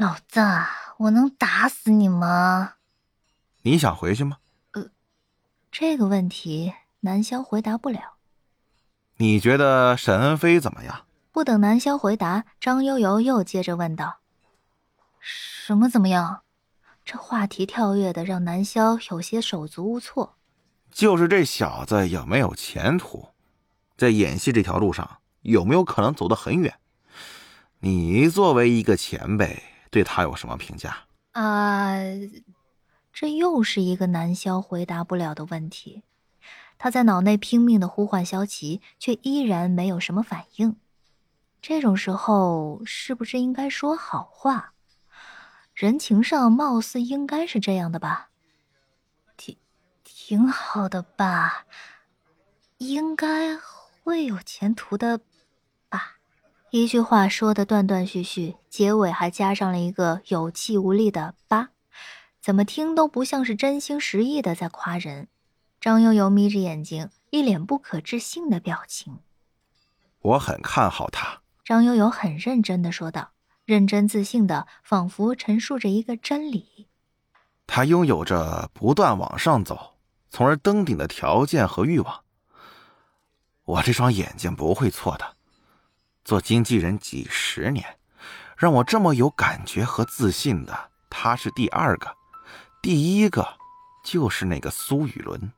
老子，我能打死你吗？你想回去吗？呃，这个问题南萧回答不了。你觉得沈恩飞怎么样？不等南萧回答，张悠悠又接着问道：“什么怎么样？”这话题跳跃的让南萧有些手足无措。就是这小子有没有前途，在演戏这条路上有没有可能走得很远？你作为一个前辈。对他有什么评价啊？这又是一个南萧回答不了的问题。他在脑内拼命的呼唤萧琪，却依然没有什么反应。这种时候是不是应该说好话？人情上貌似应该是这样的吧？挺挺好的吧？应该会有前途的。一句话说的断断续续，结尾还加上了一个有气无力的“吧”，怎么听都不像是真心实意的在夸人。张悠悠眯着眼睛，一脸不可置信的表情。我很看好他。张悠悠很认真的说道，认真自信的，仿佛陈述着一个真理。他拥有着不断往上走，从而登顶的条件和欲望。我这双眼睛不会错的。做经纪人几十年，让我这么有感觉和自信的，他是第二个，第一个就是那个苏雨伦。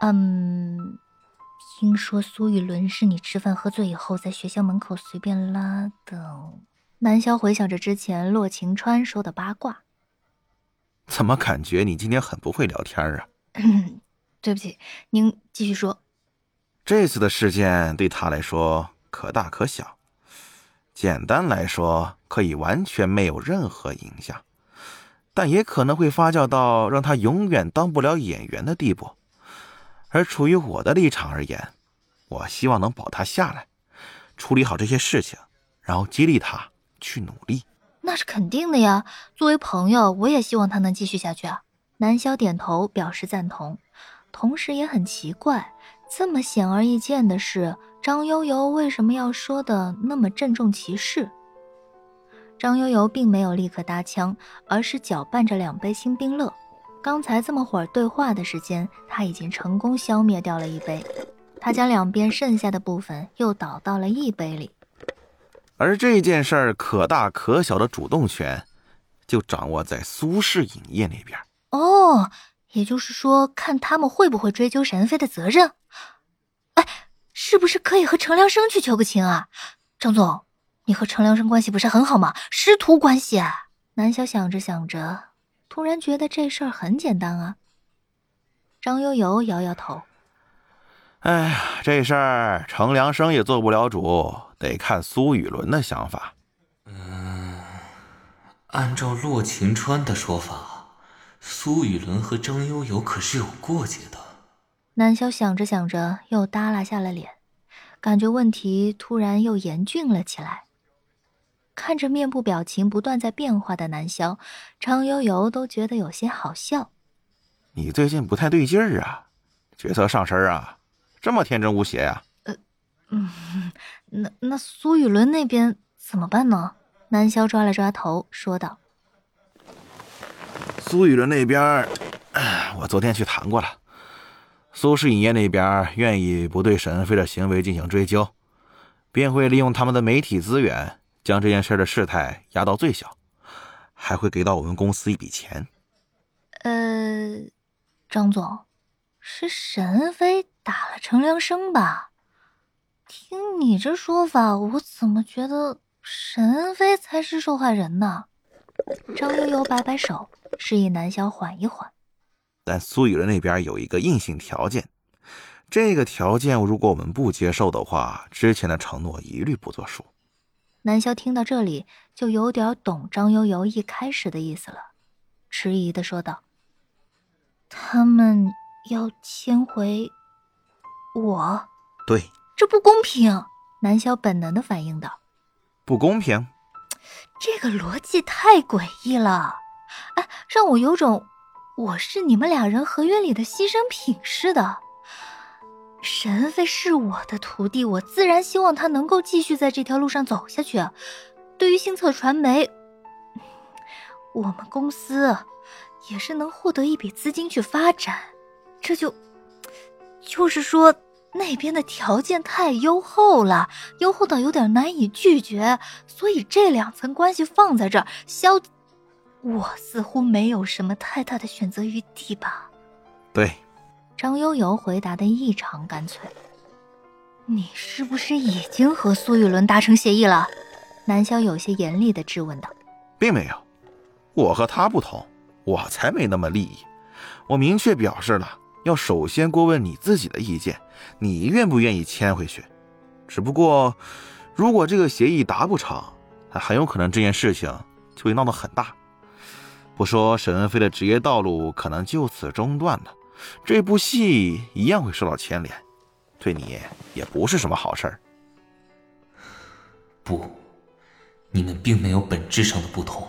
嗯，听说苏雨伦是你吃饭喝醉以后在学校门口随便拉的。南萧回想着之前洛晴川说的八卦，怎么感觉你今天很不会聊天啊？对不起，您继续说。这次的事件对他来说。可大可小，简单来说，可以完全没有任何影响，但也可能会发酵到让他永远当不了演员的地步。而处于我的立场而言，我希望能保他下来，处理好这些事情，然后激励他去努力。那是肯定的呀。作为朋友，我也希望他能继续下去啊。南萧点头表示赞同，同时也很奇怪，这么显而易见的事。张悠悠为什么要说的那么郑重其事？张悠悠并没有立刻搭腔，而是搅拌着两杯新冰乐。刚才这么会儿对话的时间，他已经成功消灭掉了一杯。他将两边剩下的部分又倒到了一杯里。而这件事儿可大可小的主动权，就掌握在苏氏影业那边。哦，也就是说，看他们会不会追究沈恩飞的责任。哎。是不是可以和程良生去求个情啊？张总，你和程良生关系不是很好吗？师徒关系。南萧想着想着，突然觉得这事儿很简单啊。张悠悠摇摇头：“哎呀，这事儿程良生也做不了主，得看苏雨伦的想法。”嗯，按照洛晴川的说法，苏雨伦和张悠悠可是有过节的。南萧想着想着，又耷拉下了脸，感觉问题突然又严峻了起来。看着面部表情不断在变化的南萧，张悠悠都觉得有些好笑。你最近不太对劲儿啊，角色上身啊，这么天真无邪呀？呃，嗯，那那苏雨伦那边怎么办呢？南萧抓了抓头，说道：“苏雨伦那边，我昨天去谈过了。”苏氏影业那边愿意不对沈恩飞的行为进行追究，便会利用他们的媒体资源，将这件事的事态压到最小，还会给到我们公司一笔钱。呃，张总，是沈恩飞打了程良生吧？听你这说法，我怎么觉得沈恩飞才是受害人呢？张悠悠摆摆手，示意南萧缓一缓。但苏雨伦那边有一个硬性条件，这个条件如果我们不接受的话，之前的承诺一律不作数。南萧听到这里就有点懂张悠悠一开始的意思了，迟疑的说道：“他们要迁回我？对，这不公平。”南萧本能的反应道：“不公平？这个逻辑太诡异了，哎，让我有种……”我是你们俩人合约里的牺牲品似的。沈恩飞是我的徒弟，我自然希望他能够继续在这条路上走下去。对于星策传媒，我们公司也是能获得一笔资金去发展，这就就是说那边的条件太优厚了，优厚到有点难以拒绝，所以这两层关系放在这儿，萧，我似乎没有什么太大的选择余地吧？对，张悠悠回答的异常干脆。你是不是已经和苏雨伦达成协议了？南萧有些严厉的质问道。并没有，我和他不同，我才没那么利益。我明确表示了，要首先过问你自己的意见，你愿不愿意签回去？只不过，如果这个协议达不成，很有可能这件事情就会闹得很大。不说沈恩飞的职业道路可能就此中断了，这部戏一样会受到牵连。对你也不是什么好事儿。不，你们并没有本质上的不同。